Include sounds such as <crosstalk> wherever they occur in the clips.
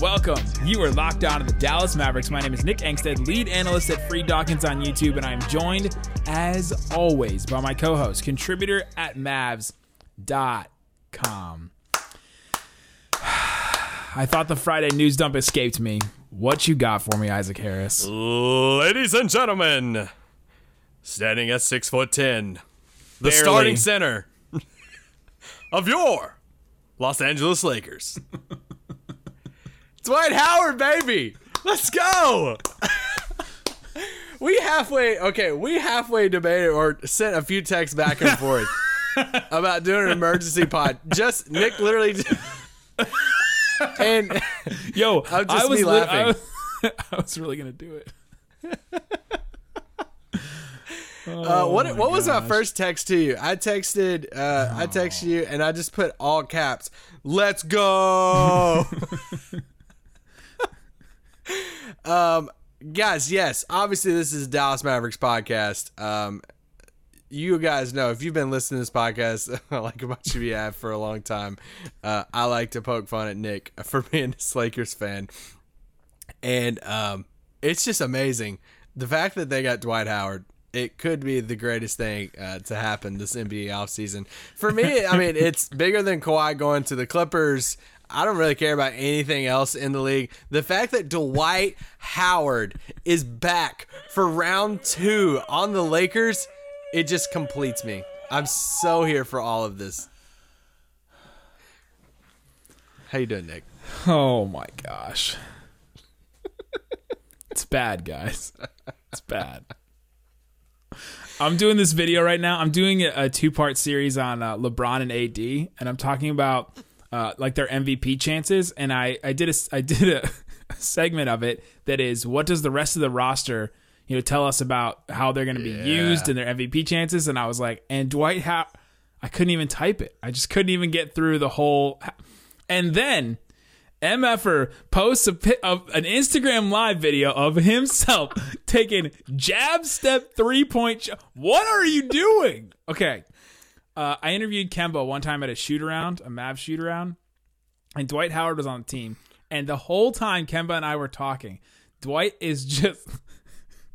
welcome. You are locked on to the Dallas Mavericks. My name is Nick Angstadt, lead analyst at Free Dawkins on YouTube, and I am joined, as always, by my co-host, contributor at Mavs.com. <sighs> I thought the Friday news dump escaped me. What you got for me, Isaac Harris? Ladies and gentlemen, standing at six foot ten, the Barely. starting center of your Los Angeles Lakers. <laughs> Dwight Howard, baby. Let's go. <laughs> we halfway okay, we halfway debated or sent a few texts back and forth <laughs> about doing an emergency pod. Just Nick literally <laughs> and Yo, I was me li- laughing. I was, I was really gonna do it. Uh, what Oh my what was my first text to you? I texted uh, I texted you and I just put all caps. Let's go. Um guys, yes, obviously this is Dallas Mavericks podcast. Um you guys know if you've been listening to this podcast <laughs> like a bunch of you have for a long time, uh, I like to poke fun at Nick <laughs> for being this Lakers fan. And um, it's just amazing. The fact that they got Dwight Howard, it could be the greatest thing uh, to happen this NBA offseason. For me, I mean, <laughs> it's bigger than Kawhi going to the Clippers. I don't really care about anything else in the league. The fact that Dwight Howard is back for round two on the Lakers, it just completes me. I'm so here for all of this. How you doing, Nick? Oh my gosh. <laughs> it's bad, guys. It's bad. I'm doing this video right now. I'm doing a, two part series on uh, LeBron and AD, and I'm talking about uh, like their MVP chances. And I, I did a I <laughs> did a, a segment of it that is what does the rest of the roster you know tell us about how they're going to be used and their MVP chances. And I was like, and Dwight How I couldn't even type it. I just couldn't even get through the whole. And then MFer posts a an Instagram live video of himself <laughs> taking jab step three point. Sh- what are you doing? Okay. Uh, I interviewed Kemba one time at a shoot around, a Mav shoot around, and Dwight Howard was on the team. And the whole time Kemba and I were talking, Dwight is just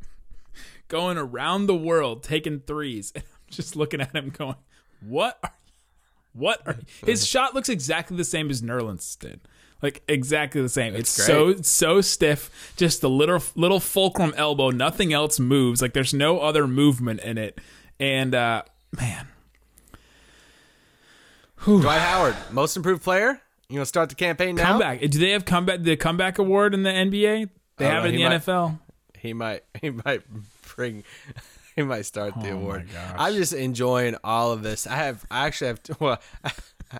<laughs> going around the world taking threes. And I'm just looking at him going, What are what are his <laughs> shot looks exactly the same as Nerlens did. Like exactly the same. it's so so stiff, just the little little fulcrum elbow, nothing else moves. Like there's no other movement in it. And uh man, Dwight Howard, most improved player. You gonna start the campaign now? comeback. Do they have comeback the comeback award in the NBA? They have don't it in know, the might- NFL. He might. <laughs> He might bring. He might start the Oh award. I'm just enjoying all of this. I have. I actually have. <laughs> Well,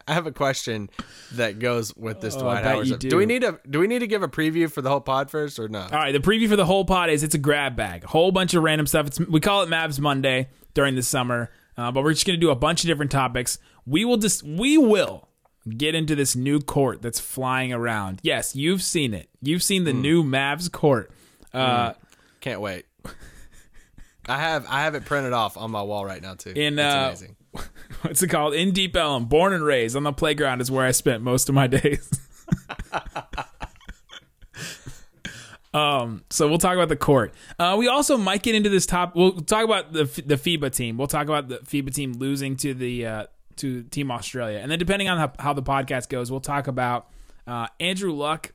I have a question that goes with this Oh, Dwight Howard. do. Do we need a? Do we need to give a preview for the whole pod first or no? All right, the preview for the whole pod is it's a grab bag, a whole bunch of random stuff. It's we call it Mavs Monday during the summer, uh, but we're just gonna do a bunch of different topics. We will just we will get into this new court that's flying around. Yes, you've seen it. You've seen the Hmm. new Mavs court. Uh, Can't wait. <laughs> I have. I have it printed off on my wall right now too. In, it's uh, amazing. <laughs> What's it called? In Deep Ellum, born and raised on the playground is where I spent most of my days. <laughs> um, so we'll talk about the court. Uh, we also might get into this top. We'll talk about the the FIBA team. We'll talk about the FIBA team losing to the uh, to Team Australia, and then depending on how, how the podcast goes, we'll talk about uh, Andrew Luck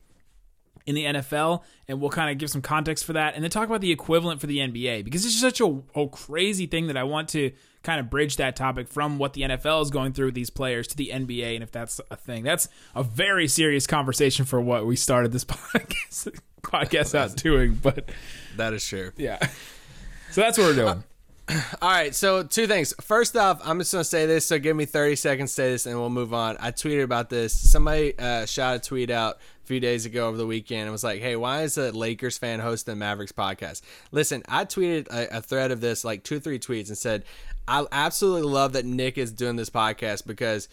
in the NFL, and we'll kind of give some context for that, and then talk about the equivalent for the NBA because it's such a, a crazy thing that I want to kind of bridge that topic from what the NFL is going through with these players to the NBA, and if that's a thing, that's a very serious conversation for what we started this <laughs> podcast podcast out doing. But That is true. yeah, so that's what we're doing. <clears throat> All right, so two things. First off, I'm just gonna say this, so give me 30 seconds to say this, and we'll move on. I tweeted about this. Somebody uh, shot a tweet out few days ago over the weekend and was like, "Hey, why is a Lakers fan hosting Mavericks podcast?" Listen, I tweeted a, a thread of this, like two, three tweets, and said, "I absolutely love that Nick is doing this podcast because."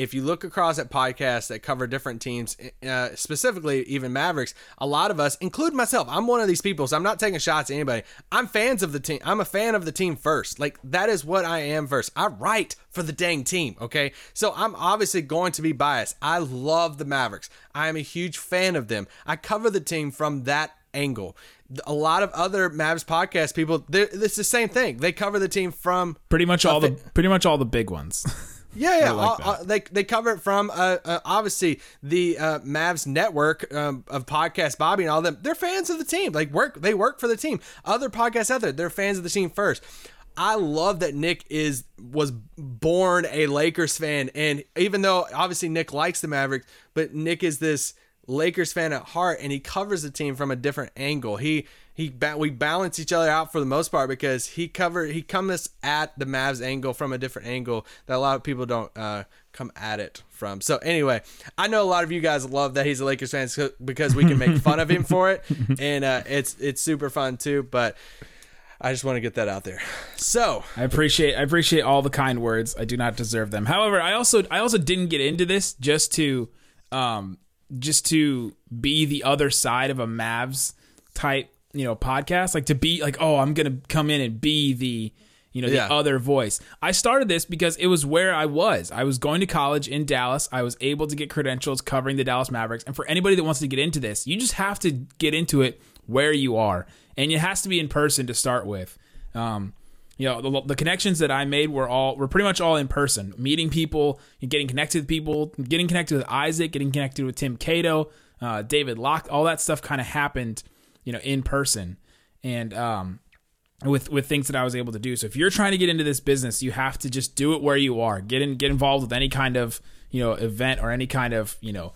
If you look across at podcasts that cover different teams, uh, specifically even Mavericks, a lot of us, including myself, I'm one of these people, so I'm not taking shots at anybody. I'm fans of the team. I'm a fan of the team first. Like that is what I am first. I write for the dang team, okay? So I'm obviously going to be biased. I love the Mavericks. I am a huge fan of them. I cover the team from that angle. A lot of other Mavs podcast people, it's the same thing. They cover the team from pretty much all the pretty much all the big ones. <laughs> Yeah, yeah. Like uh, they they cover it from uh, uh obviously the uh, Mavs network um, of podcast. Bobby and all them. They're fans of the team. Like work, they work for the team. Other podcasts out there, they're fans of the team first. I love that Nick is was born a Lakers fan, and even though obviously Nick likes the Mavericks, but Nick is this Lakers fan at heart, and he covers the team from a different angle. He he we balance each other out for the most part because he cover he comes at the Mavs angle from a different angle that a lot of people don't uh, come at it from. So anyway, I know a lot of you guys love that he's a Lakers fan because we can make fun of him for it, <laughs> and uh, it's it's super fun too. But I just want to get that out there. So I appreciate I appreciate all the kind words. I do not deserve them. However, I also I also didn't get into this just to um just to be the other side of a Mavs type you know podcast? Like to be like oh i'm gonna come in and be the you know the yeah. other voice. I started this because it was where i was. I was going to college in dallas. I was able to get credentials covering the dallas mavericks. And for anybody that wants to get into this you just have to get into it where you are. And it has to be in person to start with. Um, you know the, the, connections that i made were all were pretty much all in person meeting people getting connected with people getting connected with isaac getting connected with tim cato uh, david locke all that stuff kind of happened you know, in person. And um, with with things that I was able to do. So if you're trying to get into this business, you have to just do it where you are. Get in, get involved with any kind of you know event or any kind of you know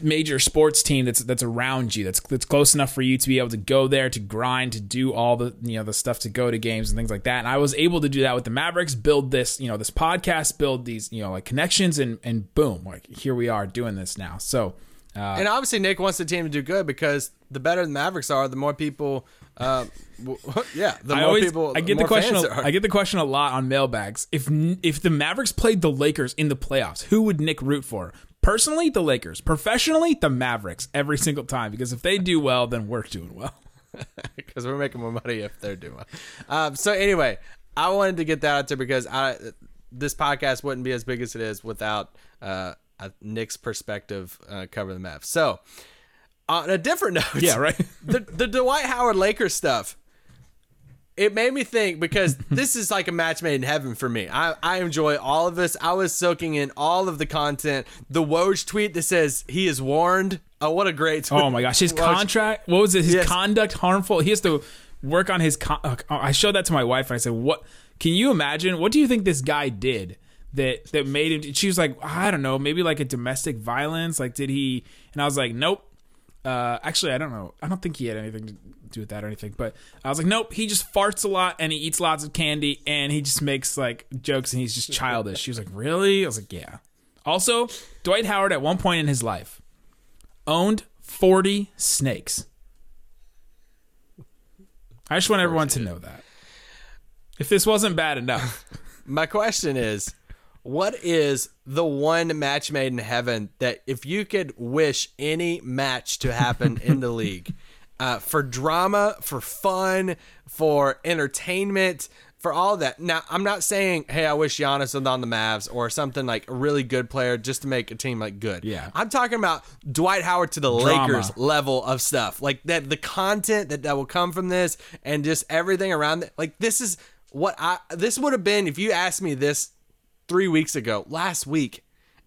major sports team that's that's around you that's that's close enough for you to be able to go there to grind to do all the you know the stuff to go to games and things like that and I was able to do that with the Mavericks build this you know this podcast build these you know like connections and and boom like here we are doing this now so uh, and obviously Nick wants the team to do good because the better the Mavericks are, the more people. Uh, <laughs> <laughs> yeah, the I more always, people. I get the question. A, I get the question a lot on mailbags. If if the Mavericks played the Lakers in the playoffs, who would Nick root for? Personally, the Lakers. Professionally, the Mavericks every single time because if they do well, then we're doing well. <laughs> Because we're making more money if they're doing well. Um, so anyway, I wanted to get that out there because I this podcast wouldn't be as big as it is without uh, Nick's perspective uh, cover the Mavs. So on a different <laughs> note, yeah, right. the the Dwight Howard Lakers stuff. It made me think because <laughs> this is like a match made in heaven for me. I, I enjoy all of this. I was soaking in all of the content. The Woj tweet that says he is warned. Oh, what a great tweet. Oh my gosh, his <laughs> Woj. contract. What was it? His yes. conduct harmful. He has to work on his. Con- uh, I showed that to my wife and I said, "What? Can you imagine? What do you think this guy did?" that that made him she was like i don't know maybe like a domestic violence like did he and i was like nope uh, actually, I don't know. I don't think he had anything to do with that or anything. But I was like, nope. He just farts a lot and he eats lots of candy and he just makes like jokes and he's just childish. She was like, really? I was like, yeah. Also, Dwight Howard at one point in his life owned 40 snakes. I just want everyone to know that. If this wasn't bad enough. <laughs> My question is what is the one match made in heaven that if you could wish any match to happen in the <laughs> league uh, for drama, for fun, for entertainment, for all that. Now, I'm not saying, hey, I wish Giannis was on the Mavs or something like a really good player just to make a team like good. Yeah. I'm talking about Dwight Howard to the Drama. Lakers level of stuff. Like that the content that, that will come from this and just everything around it. Like this is what I this would have been if you asked me this three weeks ago, last week,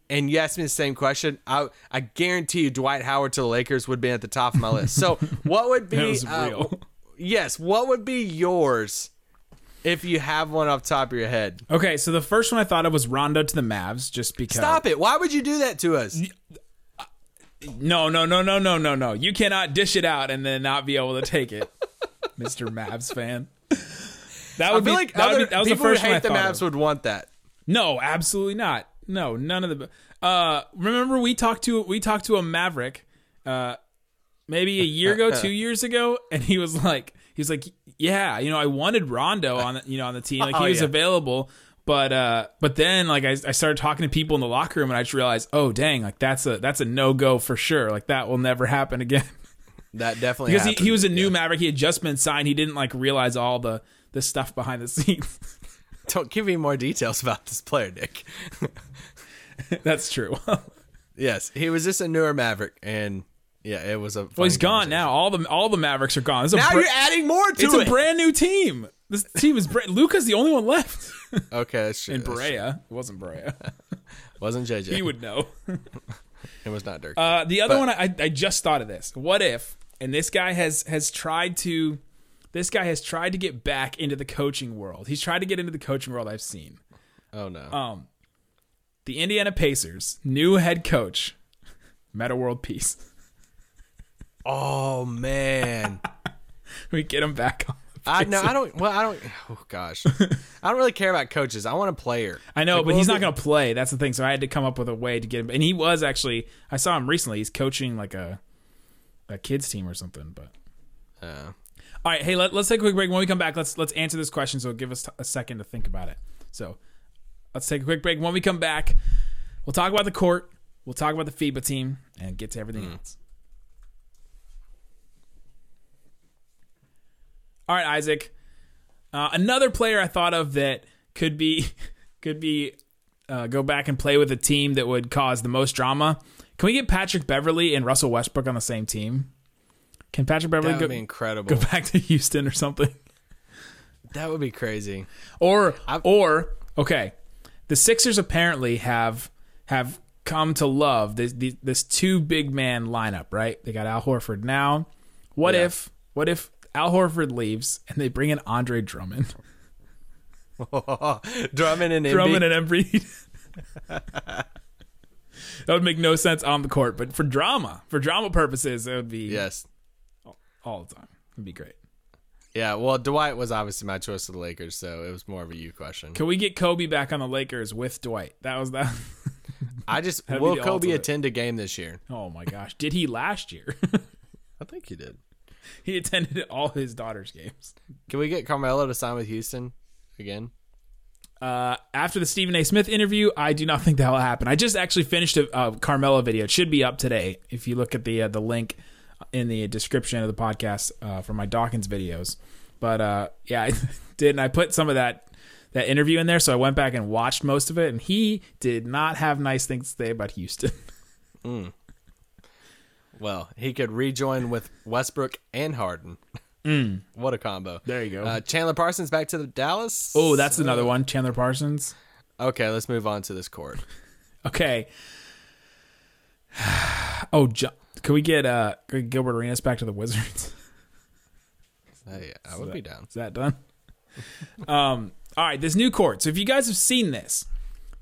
and you asked me the same question, I I guarantee you Dwight Howard to the Lakers would be at the top of my list. So <laughs> what would be uh, yes, what would be yours if you have one off top of your head? Okay, so the first one I thought of was Rondo to the Mavs, just because. Stop it! Why would you do that to us? No, no, no, no, no, no, no. You cannot dish it out and then not be able to take it, <laughs> Mister Mavs fan. That would be like that, would be, that was the first who hate the Mavs of. would want that. No, absolutely not. No, none of the. Uh, remember we talked to we talked to a Maverick, uh, maybe a year ago, two <laughs> years ago, and he was like, he was like, yeah, you know, I wanted Rondo on, the, you know, on the team, like he Oh, was yeah. available, but uh, but then like I, I started talking to people in the locker room, and I just realized, oh dang, like that's a that's a no go for sure, like that will never happen again. <laughs> That definitely because he, he was a new Yeah. Maverick. He had just been signed. He didn't like realize all the the stuff behind the scenes. <laughs> <laughs> Don't give me more details about this player, Nick. <laughs> That's true. <laughs> yes, he was just a newer Maverick, and yeah, it was a. well, he's gone now. All the all the Mavericks are gone. This is a Now br- you're adding more to it's it. It's a brand new team. This team is brand. Luka's the only one left. okay, that's true. And that's true. Barea. It wasn't Barea. wasn't JJ. he would know. It was not Dirk. Uh, the other But- one, I, I just thought of this. What if? And this guy has has tried to, this guy has tried to get back into the coaching world. He's tried to get into the coaching world. I've seen. oh no. Um, the Indiana Pacers new head coach, <laughs> Metta World Peace. <laughs> oh man. <laughs> We get him back on. I no. I don't. Well, I don't. Oh gosh, I don't really care about coaches. I want a player. I know, Like, but he's not going to play. That's the thing. So I had to come up with a way to get him. And he was actually. I saw him recently. He's coaching like a a kids team or something. But Uh, all right, hey, let, let's take a quick break. When we come back, let's let's answer this question. So give us t- a second to think about it. So let's take a quick break. When we come back, we'll talk about the court. We'll talk about the FIBA team and get to everything else. All right, Isaac. Uh, another player I thought of that could be <laughs> could be uh, go back and play with a team that would cause the most drama. Can we get Patrick Beverley and Russell Westbrook on the same team? Can Patrick Beverley go, incredible. go back to Houston or something? That would be crazy. Or I've- or okay, the Sixers apparently have have come to love this this, this two big man lineup. Right? They got Al Horford now. What Yeah. if what if Al Horford leaves and they bring in Andre Drummond? <laughs> <laughs> Drummond and Drummond Embiid. and Embiid. <laughs> that would make no sense on the court, but for drama, for drama purposes, it would be Yes. All the time. It'd be great. Yeah. Well, Dwight was obviously my choice of the Lakers, so it was more of a you question. Can we get Kobe back on the Lakers with Dwight? That was that. <laughs> I just That'd will Kobe ultimate. attend a game this year? oh my gosh, did he last year? <laughs> I think he did. <laughs> he attended all his daughter's games. Can we get Carmelo to sign with Houston again? Uh, after the Stephen A. Smith interview, I do not think that will happen. I just actually finished a, a Carmelo video. It should be up today if you look at the uh, the link in the description of the podcast uh, for my Dawkins videos. But uh, yeah, I <laughs> did, and I put some of that that interview in there. So I went back and watched most of it, and he did not have nice things to say about Houston. <laughs> Well, he could rejoin with Westbrook and Harden. <laughs> What a combo! Mm. There you go. Uh, Chandler Parsons back to the Dallas. oh, that's another one. Chandler Parsons. Okay, let's move on to this court. Okay. <sighs> Oh, jo- can we get uh can we get Gilbert Arenas back to the Wizards? <laughs> Hey, I would be down. Is that done? <laughs> um, all right, this new court. So if you guys have seen this,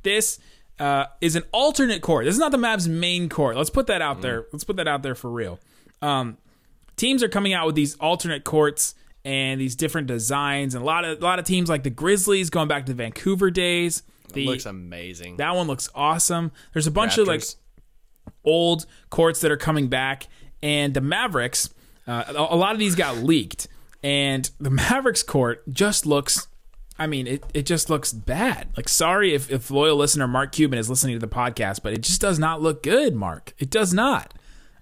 this uh, is an alternate court. This is not the Mavs main court. Let's put that out there. Let's put that out there for real. Um, teams are coming out with these alternate courts and these different designs, and a lot of a lot of teams like the Grizzlies going back to the Vancouver days. The, looks amazing. that one looks awesome. There's a bunch of like Raptors. Old courts that are coming back, and the Mavericks. Uh, a lot of these got leaked, and the Mavericks court just looks. I mean, it, it just looks bad. Like, sorry if, if loyal listener Mark Cuban is listening to the podcast, but it just does not look good, Mark. It does not.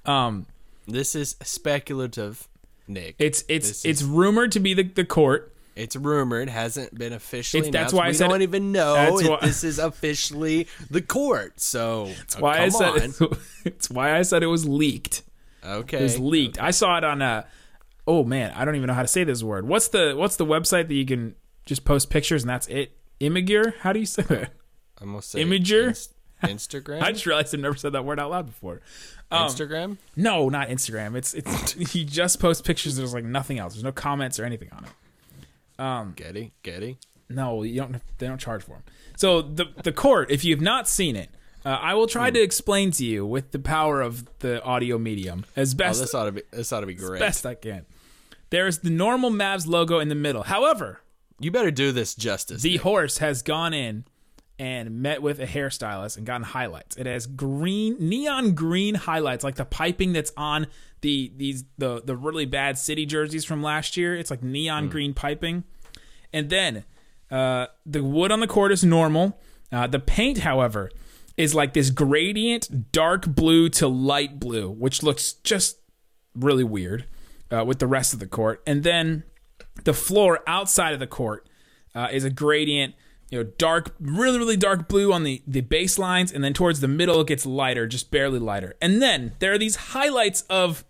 Um, This is speculative, Nick. it's it's This it's is- rumored to be the, the court. It's rumored, hasn't been officially. It's- that's announced. why I we said don't it- even know if why- this is officially the court. So that's Why I come said on. <laughs> it's why I said it was leaked. okay, It was leaked. I saw it on a. Oh man, I don't even know how to say this word. What's the what's the website that you can just post pictures and that's it? Imager? How do you say that? I'm gonna say Imager? Inst- Instagram. <laughs> I just realized I've never said that word out loud before. Um, Instagram. No, not Instagram. It's it's <laughs> you just post pictures. There's like nothing else. There's no comments or anything on it. Getty. Getty. No, you don't. They don't charge for them. So the the court, if you've not seen it, uh, I will Hmm. try to explain to you with the power of the audio medium as Oh, best this ought to be. This ought to be great. best I can. There is the normal Mavs logo in the middle. However, You better do this justice. the Nick. horse has gone in and met with a hairstylist and gotten highlights. It has green, neon green highlights, like the piping that's on the these the the really bad city jerseys from last year. It's like neon green piping, and then uh, the wood on the court is normal. Uh, the paint, however, is like this gradient, dark blue to light blue, which looks just really weird uh, with the rest of the court. And then the floor outside of the court uh, is a gradient, you know, dark, really, really dark blue on the the baselines, and then towards the middle it gets lighter, just barely lighter. And then there are these highlights of.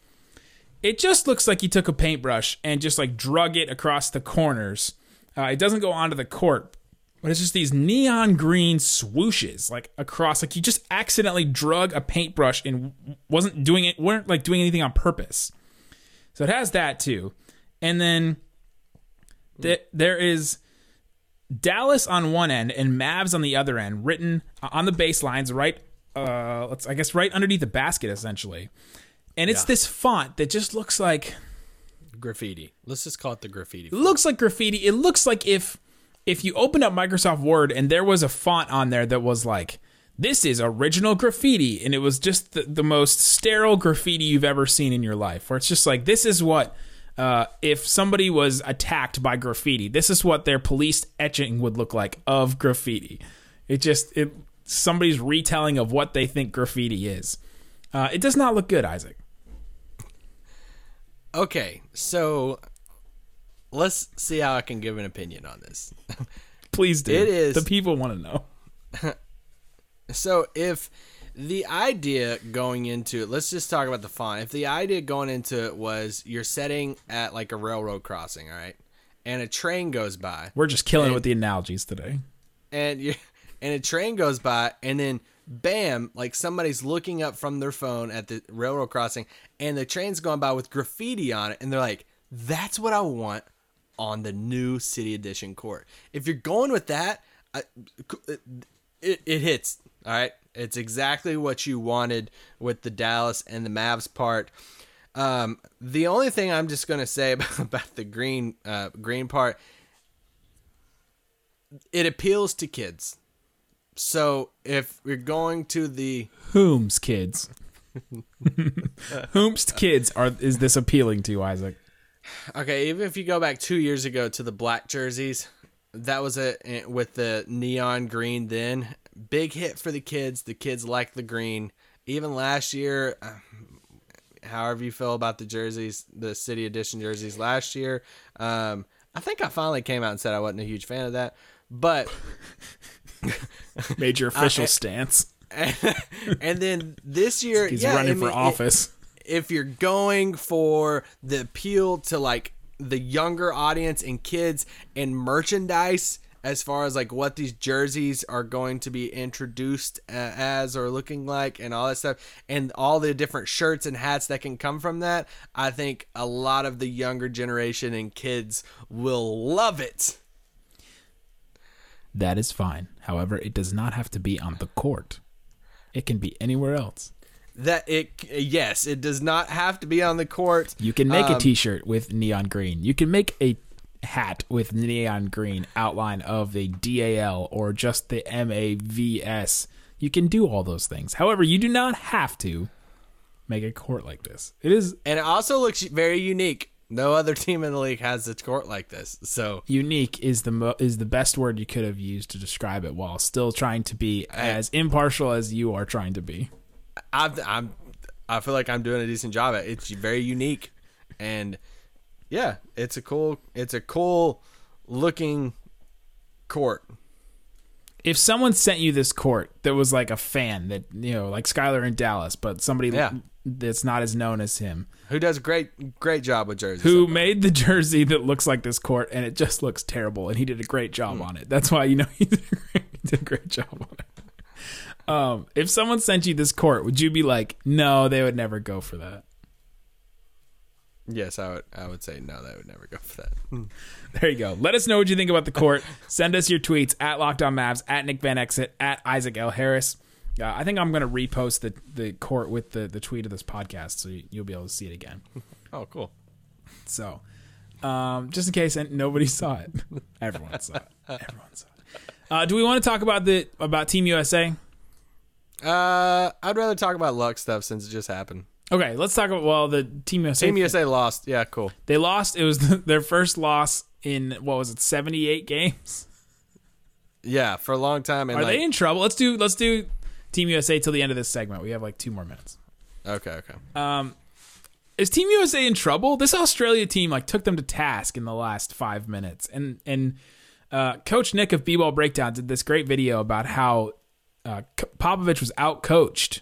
It just looks like you took a paintbrush and just like drug it across the corners. Uh, it doesn't go onto the court, but it's just these neon green swooshes like across. Like you just accidentally drug a paintbrush and wasn't doing it, weren't like doing anything on purpose. So it has that too. And then th- there is Dallas on one end and Mavs on the other end, written on the baselines, right? Uh, let's I guess right underneath the basket, essentially. And it's Yeah. this font that just looks like Graffiti. Let's just call it the graffiti. it looks like graffiti. It looks like if if you opened up Microsoft Word and there was a font on there that was like this is original graffiti and it was just the, the most sterile graffiti you've ever seen in your life where it's just like this is what uh, if somebody was attacked by graffiti this is what their police etching would look like of graffiti. It just it somebody's retelling of what they think graffiti is. Uh, it does not look good isaac. Okay, so let's see how I can give an opinion on this. please do. It is- the people want to know. <laughs> So if the idea going into it, let's just talk about the font. If the idea going into it was you're setting at like a railroad crossing, all right, and a train goes by, we're just killing it with the analogies today and you <laughs> and a train goes by, and then bam, like somebody's looking up from their phone at the railroad crossing, and the train's going by with graffiti on it, and they're like, "That's what I want on the new City Edition court." If you're going with that, I, it, it hits. All right, it's exactly what you wanted with the Dallas and the Mavs part. Um, the only thing I'm just gonna say about, <laughs> about the green uh, green part, it appeals to kids. So if we're going to the Whom's kids? <laughs> Whom's kids are is this appealing to, you, Isaac? okay, even if you go back two years ago to the black jerseys, that was a eh, with the neon green. Then big hit for the kids. The kids like the green. Even last year, uh, however you feel about the jerseys, the city edition jerseys last year, um, I think I finally came out and said I wasn't a huge fan of that. But <laughs> Major <laughs> official Uh, stance. <laughs> and then this year, He's yeah, running I for mean, it- office. if you're going for the appeal to like the younger audience and kids and merchandise as far as like what these jerseys are going to be introduced uh, as or looking like and all that stuff and all the different shirts and hats that can come from that i think a lot of the younger generation and kids will love it that is fine. However, it does not have to be on the court. It can be anywhere else. that it yes it does not have to be on the court You can make a Um, T-shirt with neon green. You can make a hat with neon green outline of the DAL or just the MAVS. You can do all those things. However, you do not have to make a court like this. It is and it also looks very unique no other <laughs> team in the league has a court like this so unique is the mo- is the best word you could have used to describe it while still trying to be as impartial as you are trying to be. I've, I'm, I feel like I'm doing a decent job at it. It's very unique, and yeah, it's a cool, it's a cool looking court. If someone sent you this court that was like a fan that you know, like Skylar in Dallas, but somebody Yeah. that's not as known as him, Who does a great, great job with jerseys? who made the jersey that looks like this court and it just looks terrible, and he did a great job Hmm. on it. That's why you know <laughs> he did a great, did a great job on it. Um, if someone sent you this court, would you be like, no, they would never go for that? Yes, I would. I would say no. That would never go for that. There you go. Let us know what you think about the court. Send us your tweets at Locked On Mavs, at Nick Van Exit, at Isaac L. Harris. Uh, I think I'm going to repost the, the court with the, the tweet of this podcast so you, you'll be able to see it again. <laughs> Oh, cool. So, um, just in case nobody saw it, <laughs> everyone saw it. Everyone saw it. Uh, do we want to talk about the about Team USA? Uh, I'd rather talk about luck stuff since it just happened. Okay, let's talk about well the Team USA. Team USA lost. Yeah, cool. They lost. It was <laughs> their first loss in what was it, seventy eight games. Yeah, for a long time. And Are like, they in trouble? Let's do let's do Team USA till the end of this segment. We have like two more minutes. okay, okay. Um, is Team USA in trouble? This Australia team like took them to task in the last five minutes, and and uh, Coach Nick of B-ball Breakdown did this great video about how uh, Popovich was out coached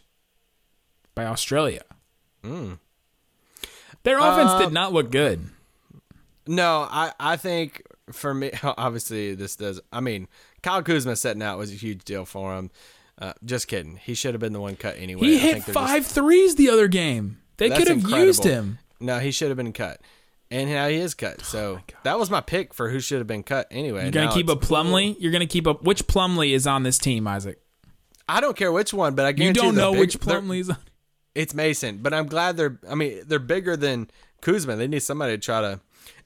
by Australia. Their offense did not look good. No, I, I think for me, <laughs> obviously this does. I mean, Kyle Kuzma setting out was a huge deal for him. Uh, just kidding. He should have been the one cut anyway. He I hit five threes the other game. They could have incredible. used him. No, he should have been cut. And now he is cut. So that was my pick for who should have been cut anyway. You're gonna keep a Plumlee. You're gonna keep a which Plumlee is on this team, Isaac? I don't care which one, but I guarantee You don't know big- which is on. It's Mason, but I'm glad they're. I mean, they're bigger than Kuzma. They need somebody to try to.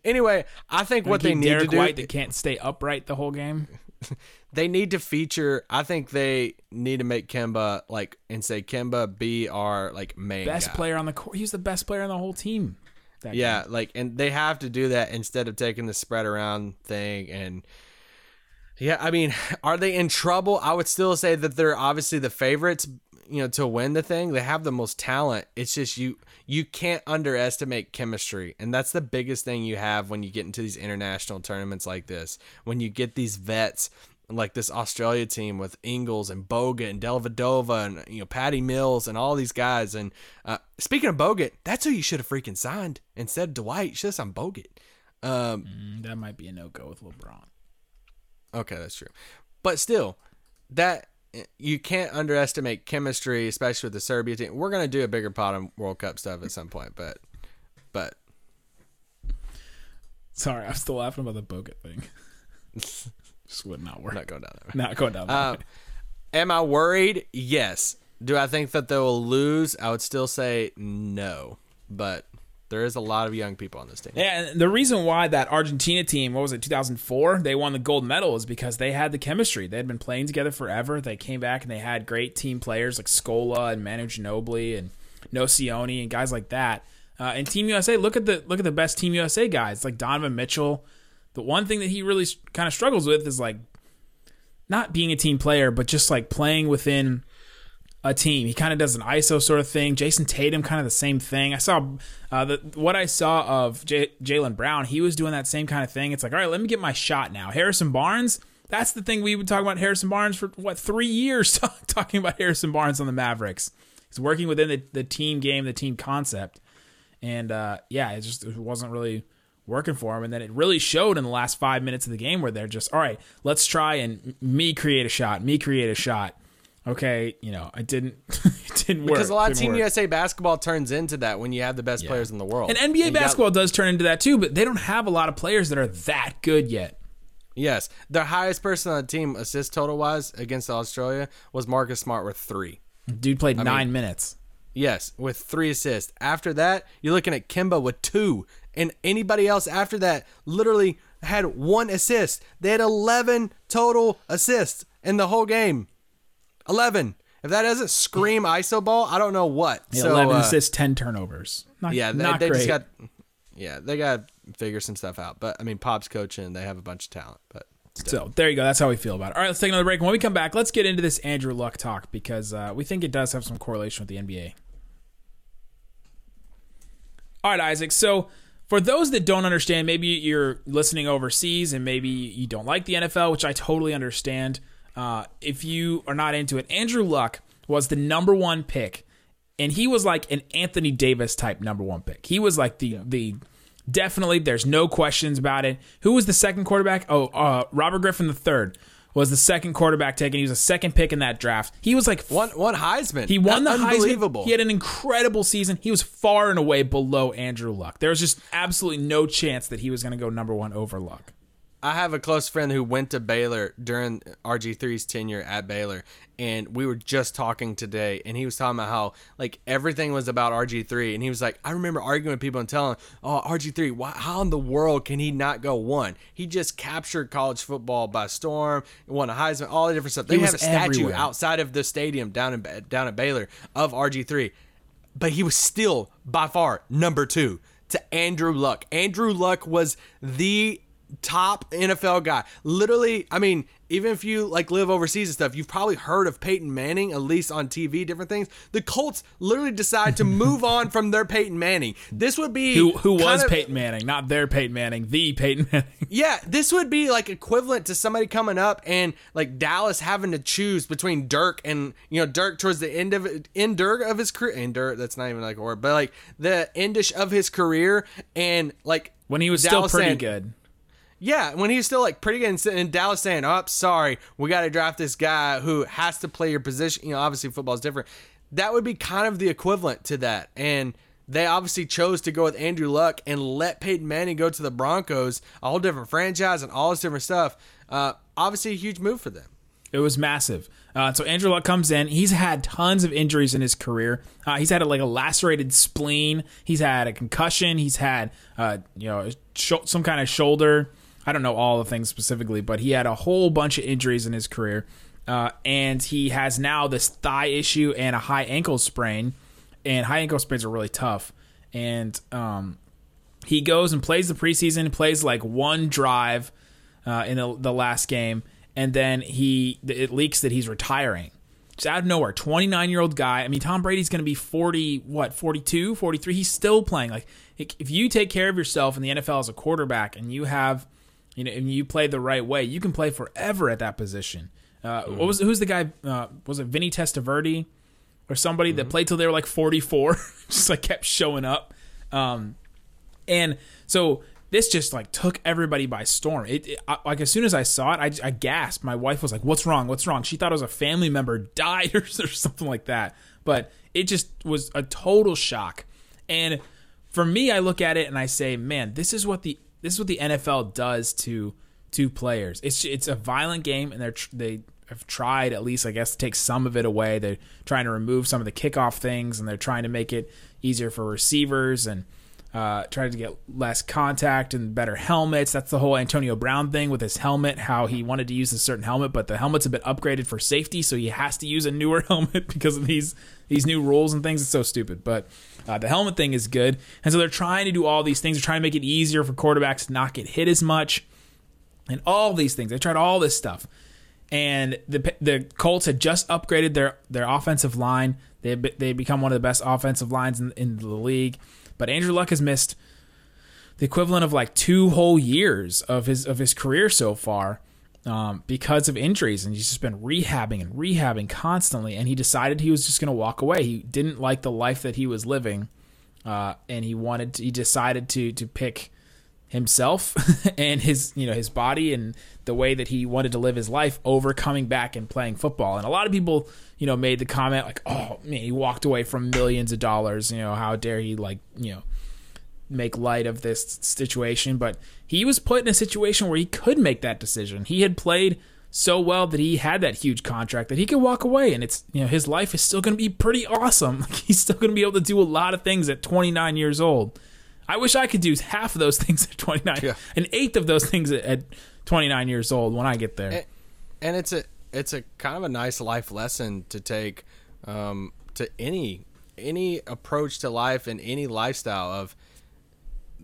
Anyway, I think what they need Derrick to do. White that can't stay upright the whole game. <laughs> they need to feature. I think they need to make Kemba like and say Kemba be our like main Best guy. player on the court. He's the best player on the whole team. that Yeah, game. like and they have to do that instead of taking the spread around thing and yeah, I mean, <laughs> are they in trouble? I would still say that they're obviously the favorites, you know, to win the thing. They have the most talent. It's just you you can't underestimate chemistry. And that's the biggest thing you have when you get into these international tournaments like this. When you get these vets like this Australia team with Ingles and Bogut and Dellavedova and you know Patty Mills and all these guys. And uh, speaking of Bogut, that's who you should have freaking signed instead of Dwight. You should have signed Bogut. Um, Mm, that might be a no go with LeBron. Okay, that's true. But still, that you can't underestimate chemistry, especially with the Serbia team. We're gonna do a bigger pot of World Cup stuff at some point, but but Sorry, I'm still laughing about the Bogut thing. <laughs> Just would not work. we're not going down there. Not going down that Um, way. am I worried? Yes. Do I think that they will lose? I would still say no. But there is a lot of young people on this team. Yeah, and the reason why that Argentina team, what was it, 2004, they won the gold medal is because they had the chemistry. They had been playing together forever. They came back and they had great team players like Scola and Manu Ginobili and Nocioni and guys like that. Uh, and Team USA, look at the look at the best Team USA guys like Donovan Mitchell. The one thing that he really kind of struggles with is like not being a team player, but just like playing within a team. He kind of does an ISO sort of thing. Jayson Tatum, kind of the same thing. I saw uh, the, what I saw of J- Jaylen Brown. He was doing that same kind of thing. It's like, all right, let me get my shot now. Harrison Barnes. That's the thing we've been talking about Harrison Barnes for what three years <laughs> talking about Harrison Barnes on the Mavericks. He's working within the, the team game, the team concept, and uh, yeah, it just it wasn't really working for him. And then it really showed in the last five minutes of the game where they're just, all right, let's try and me create a shot, me create a shot. Okay, you know, I didn't, <laughs> it didn't work. Because a lot of Team work. USA basketball turns into that when you have the best players in the world. And NBA got- basketball does turn into that too, but they don't have a lot of players that are that good yet. yes, the highest person on the team assist total wise against Australia was Marcus Smart with three. Dude played nine minutes. Yes, with three assists. After that, you're looking at Kemba with two. And anybody else after that literally had one assist. They had 11 total assists in the whole game. 11. If that doesn't scream ISO ball, I don't know what. Yeah, so, Eleven uh, assists, ten turnovers. Not, Yeah, they, not they great. just got. Yeah, they got to figure some stuff out. But, I mean, Pop's coaching. They have a bunch of talent. But So there you go. That's how we feel about it. All right, let's take another break. When we come back, let's get into this Andrew Luck talk because uh, we think it does have some correlation with the NBA. All right, Isaac. So for those that don't understand, maybe you're listening overseas and maybe you don't like the NFL, which I totally understand. Uh, if you are not into it, Andrew Luck was the number one pick, and he was like an Anthony Davis type number one pick. He was like the the definitely. There's no questions about it. Who was the second quarterback? Oh, uh, Robert Griffin the third was the second quarterback taken. He was a second pick in that draft. He was like one one Heisman. he won the That's Heisman. He had an incredible season. He was far and away below Andrew Luck. There was just absolutely no chance that he was going to go number one over Luck. I have a close friend who went to Baylor during RG3's tenure at Baylor, and we were just talking today, and he was talking about how like everything was about RG3, and he was like, I remember arguing with people and telling, oh RG3, why, how in the world can he not go one? He just captured college football by storm, won a Heisman, all the different stuff. They was have a statue everywhere. outside of the stadium down in down at Baylor of RG3, but he was still by far number two to Andrew Luck. Andrew Luck was the top NFL guy. Literally, I mean, even if you like live overseas and stuff, you've probably heard of Peyton Manning, at least on TV, different things. The Colts literally decide to move <laughs> on from their Peyton Manning. This would be Who who was of- Peyton Manning? Not their Peyton Manning, the Peyton Manning. <laughs> Yeah, this would be like equivalent to somebody coming up and like Dallas having to choose between Dirk and you know Dirk towards the end of end Dirk of his career. End Dirk, that's not even like a word, but like the endish of his career and like When he was Dallas still pretty good. Yeah, when he's still like pretty good, in Dallas saying, "Oh, sorry, we got to draft this guy who has to play your position." You know, obviously football's different. That would be kind of the equivalent to that, and they obviously chose to go with Andrew Luck and let Peyton Manning go to the Broncos, a whole different franchise and all this different stuff. Uh, obviously, a huge move for them. It was massive. Uh, so Andrew Luck comes in. He's had tons of injuries in his career. Uh, he's had a, like a lacerated spleen. He's had a concussion. He's had uh, you know sh- some kind of shoulder. I don't know all the things specifically, but he had a whole bunch of injuries in his career. Uh, and he has now this thigh issue and a high ankle sprain. And high ankle sprains are really tough. And um, he goes and plays the preseason, plays like one drive uh, in the, the last game, and then he it leaks that he's retiring. Just out of nowhere, 29 year old guy. I mean, Tom Brady's going to be 40, what, 42, 43? He's still playing. Like, if you take care of yourself in the NFL as a quarterback and you have, you know, and you play the right way, you can play forever at that position. Uh, What was who's the guy? Uh, was it Vinny Testaverde or somebody that played till they were like 44? <laughs> just like kept showing up. Um, and so this just like took everybody by storm. It, it I, like as soon as I saw it, I, I gasped. My wife was like, "What's wrong? What's wrong?" She thought it was a family member <laughs> died or, or something like that. But it just was a total shock. And for me, I look at it and I say, "Man, this is what the this is what the NFL does to to players. It's it's a violent game, and they're they have tried at least, I guess, to take some of it away. They're trying to remove some of the kickoff things, and they're trying to make it easier for receivers and uh, trying to get less contact and better helmets. That's the whole Antonio Brown thing with his helmet. How he wanted to use a certain helmet, but the helmets have been upgraded for safety, so he has to use a newer <laughs> helmet because of these these new rules and things. It's so stupid, but. Uh, the helmet thing is good, and so they're trying to do all these things. They're trying to make it easier for quarterbacks to not get hit as much and all these things. They tried all this stuff, and the the Colts had just upgraded their their offensive line. They they become one of the best offensive lines in, in the league. But Andrew Luck has missed the equivalent of like two whole years of his of his career so far um, because of injuries, and he's just been rehabbing and rehabbing constantly. And he decided he was just going to walk away. He didn't like the life that he was living, uh, and he wanted to, he decided to to pick himself <laughs> and his you know his body and the way that he wanted to live his life over coming back and playing football and a lot of people you know made the comment like oh man he walked away from millions of dollars you know how dare he like you know make light of this situation but he was put in a situation where he could make that decision he had played so well that he had that huge contract that he could walk away and it's you know his life is still going to be pretty awesome <laughs> like he's still going to be able to do a lot of things at 29 years old I wish I could do half of those <laughs> things at 29, Yeah. an eighth of those things at, at 29 years old when I get there. and it's a it's a kind of a nice life lesson to take um, to any any approach to life and any lifestyle of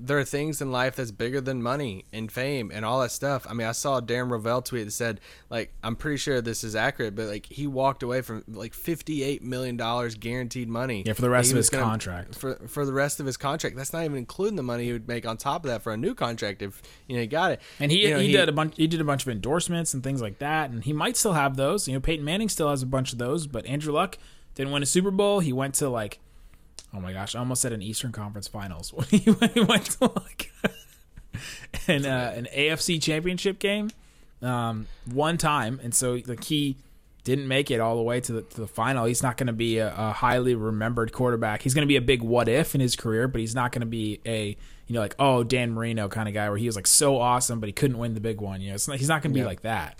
there are things in life that's bigger than money and fame and all that stuff. I mean, I saw a Darren Rovell tweet that said, like, I'm pretty sure this is accurate, but like he walked away from like 58 million dollars guaranteed money. Yeah, for the rest of his gonna- contract. For for the rest of his contract, that's not even including the money he would make on top of that for a new contract if you know he got it. And he You know, he, did a bunch he did a bunch of endorsements and things like that, and he might still have those. You know, Peyton Manning still has a bunch of those, but Andrew Luck didn't win a Super Bowl. He went to like, oh my gosh, I almost said an Eastern Conference Finals <laughs> when he went, he went to like <laughs> an uh, an AFC Championship game um, one time, and so like he didn't make it all the way to the, to the final. He's not going to be a, a highly remembered quarterback. He's going to be a big what if in his career, but he's not going to be a you know like oh Dan Marino kind of guy where he was like so awesome, but he couldn't win the big one. You know, it's not, he's not going to be like that.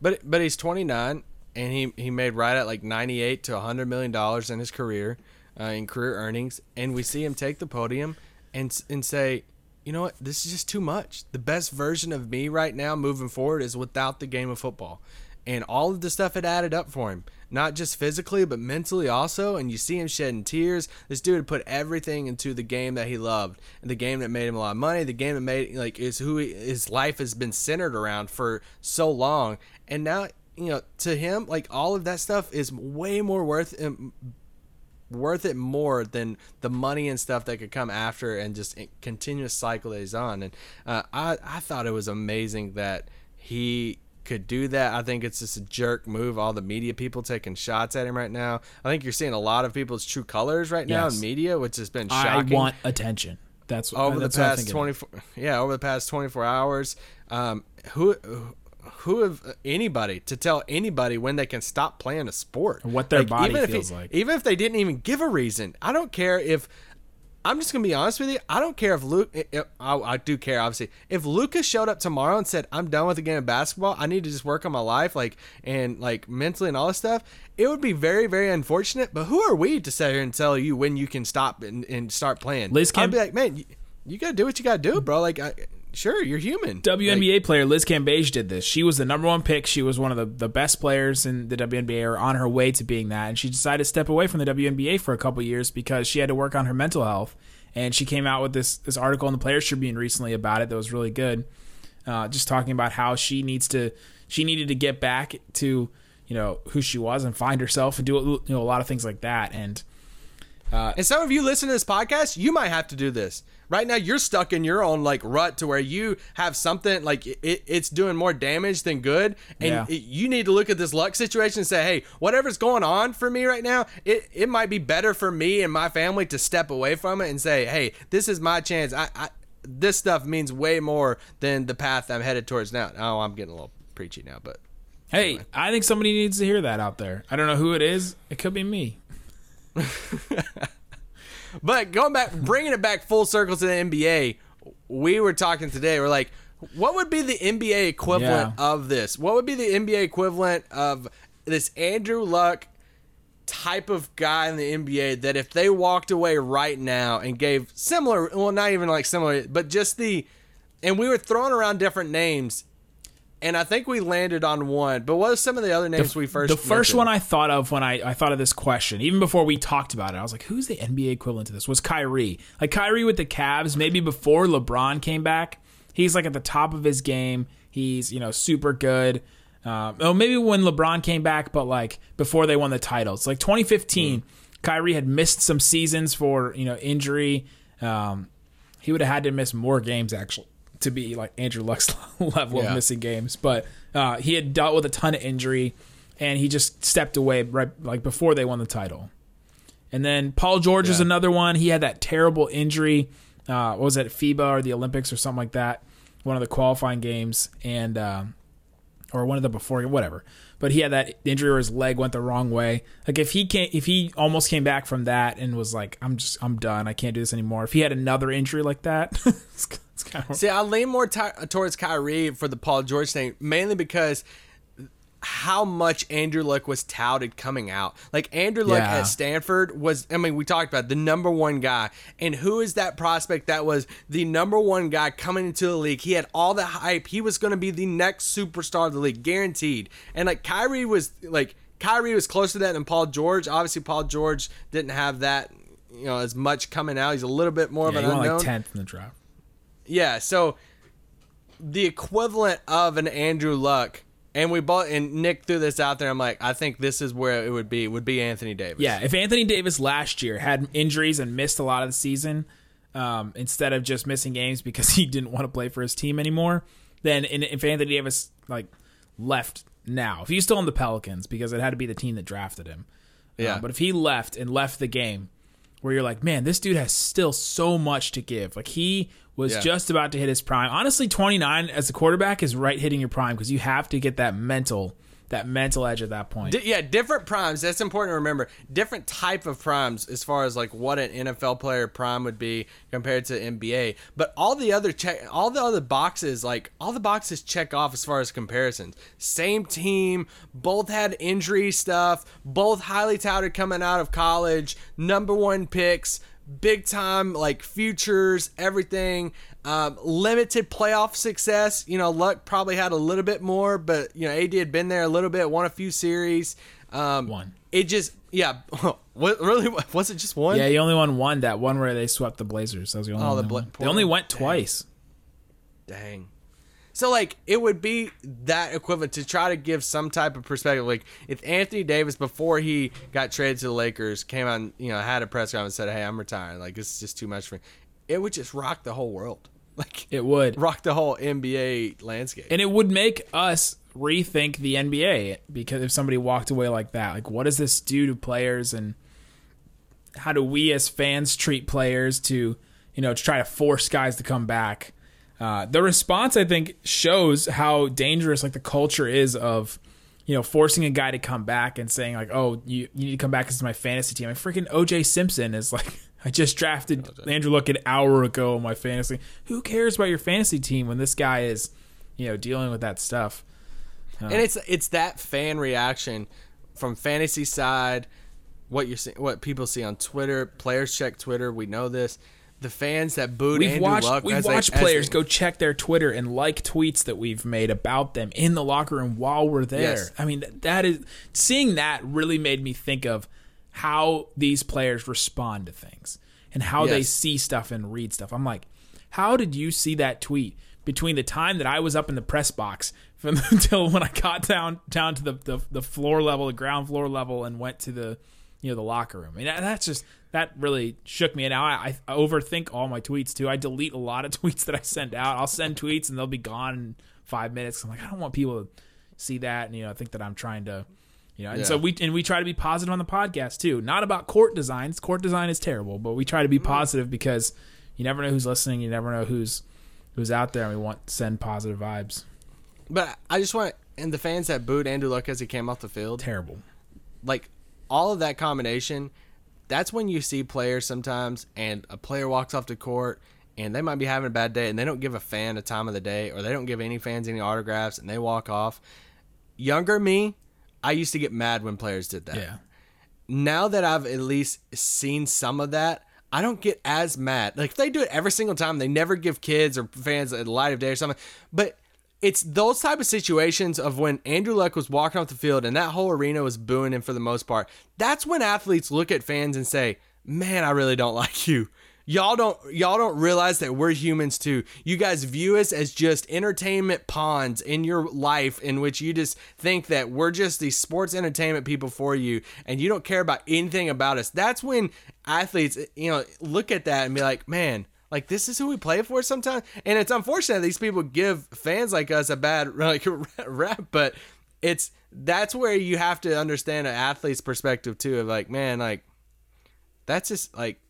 But but he's 29 and he he made right at like 98 to 100 million dollars in his career, uh, in career earnings, and we see him take the podium and and say, you know what, this is just too much. The best version of me right now, moving forward, is without the game of football, and all of the stuff it added up for him, not just physically but mentally also. And you see him shedding tears. This dude put everything into the game that he loved, and the game that made him a lot of money, the game that made like is who he, his life has been centered around for so long, and now you know, to him, like all of that stuff is way more worth um, worth it more than the money and stuff that could come after and just continuous cycle that he's on. And uh, I I thought it was amazing that he could do that. I think it's just a jerk move. All the media people taking shots at him right now. I think you're seeing a lot of people's true colors right now Yes. in media, which has been shocking. I want attention. That's over the that's I past is. 24 yeah over the past 24 hours um who who have anybody to tell anybody when they can stop playing a sport? What their body even if feels he- like. even if they didn't even give a reason. I don't care if i'm just gonna be honest with you i don't care if Luka if, I, I do care obviously. If Luka's showed up tomorrow and said i'm done with the game of basketball. I need to just work on my life like and like mentally and all this stuff it would be very very unfortunate. But who are we to sit here and tell you when you can stop and, and start playing? Liz i'd be like man you, you gotta do what you gotta do bro. Like I, sure you're human WNBA player Liz Cambage did this. She was the number one pick. She was one of the, the best players in the WNBA or on her way to being that. And she decided to step away from the WNBA for a couple years because she had to work on her mental health. And she came out with this, this article in the Players Tribune recently about it that was really good. Uh, just talking about how she needs to, she needed to get back to, you know, who she was and find herself and do you know, a lot of things like that. And And some of you listen to this podcast, you might have to do this. Right now, you're stuck in your own like rut to where you have something like it, it's doing more damage than good, and Yeah. it- you need to look at this luck situation and say, "Hey, whatever's going on for me right now, it it might be better for me and my family to step away from it and say, "Hey, this is my chance. I, I this stuff means way more than the path I'm headed towards now." Oh, I'm getting a little preachy now, but hey, I think somebody needs to hear that out there. I don't know who it is. It could be me. <laughs> But going back, bringing it back full circle to the NBA, we were talking today. We're like, what would be the NBA equivalent Yeah. of this? What would be the NBA equivalent of this Andrew Luck type of guy in the NBA that if they walked away right now and gave similar, well, not even like similar, but just the, and we were throwing around different names. And I think we landed on one. But what are some of the other names we first? the first mentioned? one I thought of when I, I thought of this question, even before we talked about it, I was like, who's the NBA equivalent to this? Was Kyrie. Like Kyrie with the Cavs, maybe before LeBron came back. He's like at the top of his game. He's, you know, super good. Um, oh, maybe when LeBron came back, but like before they won the titles. Like 2015, Kyrie had missed some seasons for, you know, injury. Um, he would have had to miss more games actually to be like Andrew Luck's <laughs> level Yeah. of missing games. But uh, he had dealt with a ton of injury, and he just stepped away right like before they won the title. And then Paul George is another one. He had that terrible injury. Uh, what was it FIBA or the Olympics or something like that? One of the qualifying games, and um, or one of the before whatever. But he had that injury where his leg went the wrong way. Like if he came, if he almost came back from that and was like, "I'm just, I'm done. I can't do this anymore." If he had another injury like that, <laughs> it's, it's kind of See, I lean more ti towards Kyrie for the Paul George thing, mainly because how much Andrew Luck was touted coming out. Like Andrew Luck Yeah. at Stanford was, I mean, we talked about the number one guy, and who is that prospect that was the number one guy coming into the league? He had all the hype. He was going to be the next superstar of the league, guaranteed. And like Kyrie was like. Kyrie was closer to that than Paul George. Obviously, Paul George didn't have that, you know, as much coming out. He's a little bit more yeah, of an unknown. like tenth in the draft. Yeah, so the equivalent of an Andrew Luck, and we bought and Nick threw this out there. I'm like, I think this is where it would be. Would be Anthony Davis. Yeah, if Anthony Davis last year had injuries and missed a lot of the season, um, instead of just missing games because <laughs> he didn't want to play for his team anymore, then and if Anthony Davis like left now, if he's still in the Pelicans because it had to be the team that drafted him, Yeah. Um, but if he left and left the game, where you're like, man, this dude has still so much to give. Like he was Yeah. just about to hit his prime. Honestly, 29 as a quarterback is right hitting your prime because you have to get that mental that mental edge at that point. Di- yeah, different primes. That's important to remember. Different type of primes as far as like what an NFL player prime would be compared to NBA. But all the other check, all the other boxes, like all the boxes check off as far as comparisons. Same team, both had injury stuff, both highly touted coming out of college, number one picks, big time like futures, everything. Um, limited playoff success. You know, Luck probably had a little bit more, but you know, AD had been there a little bit, won a few series. Um, One. It just, yeah. <laughs> What really was it? Just one? yeah, he only won one. That one where they swept the Blazers. That was the only Oh, one. the they Bla- They only went dang. twice. Dang. So like it would be that equivalent to try to give some type of perspective. Like if Anthony Davis before he got traded to the Lakers came on, you know, had a press conference and said, "Hey, I'm retiring. Like this is just too much for me." It would just rock the whole world. <laughs> Like It would. rock the whole NBA landscape. And it would make us rethink the NBA because if somebody walked away like that, like what does this do to players and how do we as fans treat players to, you know, to try to force guys to come back? Uh, the response I think shows how dangerous like the culture is of, you know, forcing a guy to come back and saying like, oh, you, you need to come back as my fantasy team. I freaking OJ Simpson is like, <laughs> I just drafted Andrew Luck an hour ago on my fantasy. Who cares about your fantasy team when this guy is, you know, dealing with that stuff? and it's it's that fan reaction from fantasy side what you're see what people see on twitter players check twitter we know this the fans that booed We've Andrew watched Luck we've as they- watched as players they- go check their Twitter and like tweets that we've made about them in the locker room while we're there. Yes. I mean, that is seeing that really made me think of how these players respond to things and how they see stuff and read stuff. I'm like, how did you see that tweet between the time that I was up in the press box <laughs> from until when I got down down to the, the the floor level, the ground floor level, and went to the you know the locker room. I mean, that, that's just that really shook me. And now I, I overthink all my tweets too. I delete a lot of <laughs> tweets that I send out. I'll send tweets and they'll be gone in five minutes. I'm like, I don't want people to see that and you know I think that I'm trying to. You know, and so we and we try to be positive on the podcast too. Not about court designs. Court design is terrible, but we try to be mm-hmm. positive because you never know who's listening. You never know who's who's out there, and we want to send positive vibes. but i just want and the fans that booed andrew luck as he came off the field Terrible. like all of that combination, that's when you see players sometimes, and a player walks off the court and they might be having a bad day, and they don't give a fan a time of the day, or they don't give any fans any autographs, and they walk off. Younger me, I used to get mad when players did that. Yeah. Now that I've at least seen some of that, I don't get as mad. Like if they do it every single time, they never give kids or fans a light of day or something. But it's those type of situations of when Andrew Luck was walking off the field and that whole arena was booing him for the most part. That's when athletes look at fans and say, "Man, I really don't <laughs> like you." Y'all don't y'all don't realize that we're humans too. You guys view us as just entertainment pawns in your life in which you just think that we're just these sports entertainment people for you and you don't care about anything about us. That's when athletes, you know, look at that and be like, "Man, like this is who we play for sometimes." And it's unfortunate these people give fans like us a bad <laughs> like rap, but it's that's where you have to understand an athlete's perspective too of like, man, like that's just like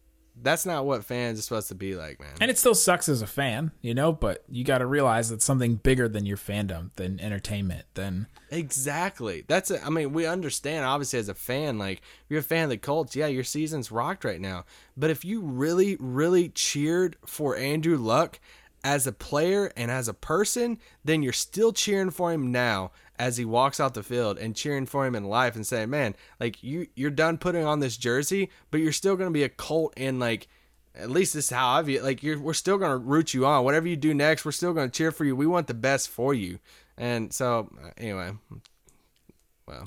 that's not what fans are supposed to be like, man. And it still sucks as a fan, you know, but you got to realize that something bigger than your fandom, than entertainment, than Exactly. That's it. I mean, we understand obviously as a fan, like if you're a fan of the Colts, yeah, your season's rocked right now. But if you really, really cheered for Andrew Luck as a player and as a person, then you're still cheering for him now as he walks out the field and cheering for him in life and saying, Man, like you you're done putting on this jersey, but you're still gonna be a Colt and like at least this is how I view it. Like you're, we're still gonna root you on. Whatever you do next, we're still gonna cheer for you. We want the best for you. And so, uh, anyway,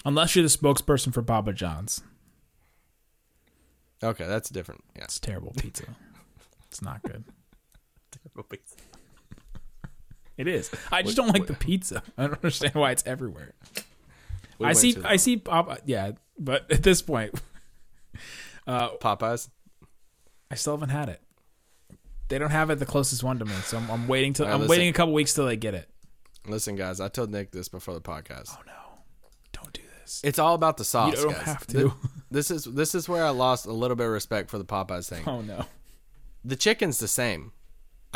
unless you're the spokesperson for Papa John's. okay, that's different. Yeah. It's terrible pizza. it's not good. <laughs> It is. I just don't like the pizza. <laughs> I don't understand why it's everywhere. We I see. I see. Papa. Yeah, but <laughs> at this point, uh, Popeyes. I still haven't had it. They don't have it the closest one to me, so I'm, I'm waiting till right, I'm listen. waiting a couple weeks till they get it. Listen, guys, I told Nick this before the podcast. Oh no! Don't do this. It's all about the sauce. You don't guys. have to. <laughs> This is this is where I lost a little bit of respect for the Popeyes thing. Oh no! The chicken's the same.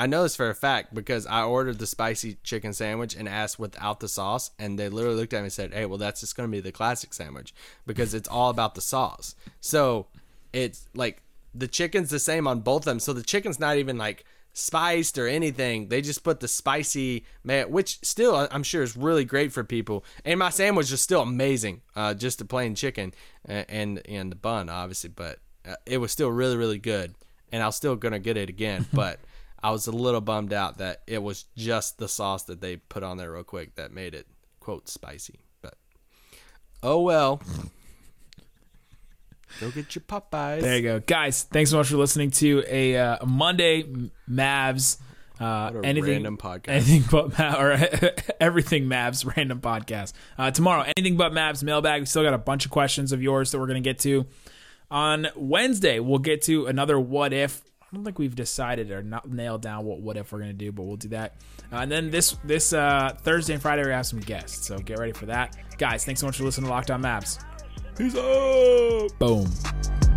I know this for a fact because I ordered the spicy chicken sandwich and asked without the sauce, and they literally looked at me and said, "Hey, well, that's just going to be the classic sandwich because it's all about the sauce." So it's like the chicken's the same on both of them. So the chicken's not even like spiced or anything. They just put the spicy man, which still I'm sure is really great for people. And my sandwich is still amazing, uh, just the plain chicken and and, the bun, obviously, but uh, it was still really really good. And I was still gonna get it again, <laughs> but I was a little bummed out that it was just the sauce that they put on there real quick that made it quote spicy. But oh well. Go get your Popeyes. There you go, guys. Thanks so much for listening to a uh, Monday Mavs. Uh, What a anything, random podcast. anything but Ma- <laughs> or everything Mavs random podcast. Uh, tomorrow, anything but Mavs mailbag. We still got a bunch of questions of yours that we're gonna get to. On Wednesday, we'll get to another what if. I don't think we've decided or not nailed down what what if we're gonna do, but we'll do that. Uh, and then this this uh, Thursday and Friday we have some guests, so get ready for that, guys. Thanks so much for listening to Locked On Mavs. Peace out. Boom.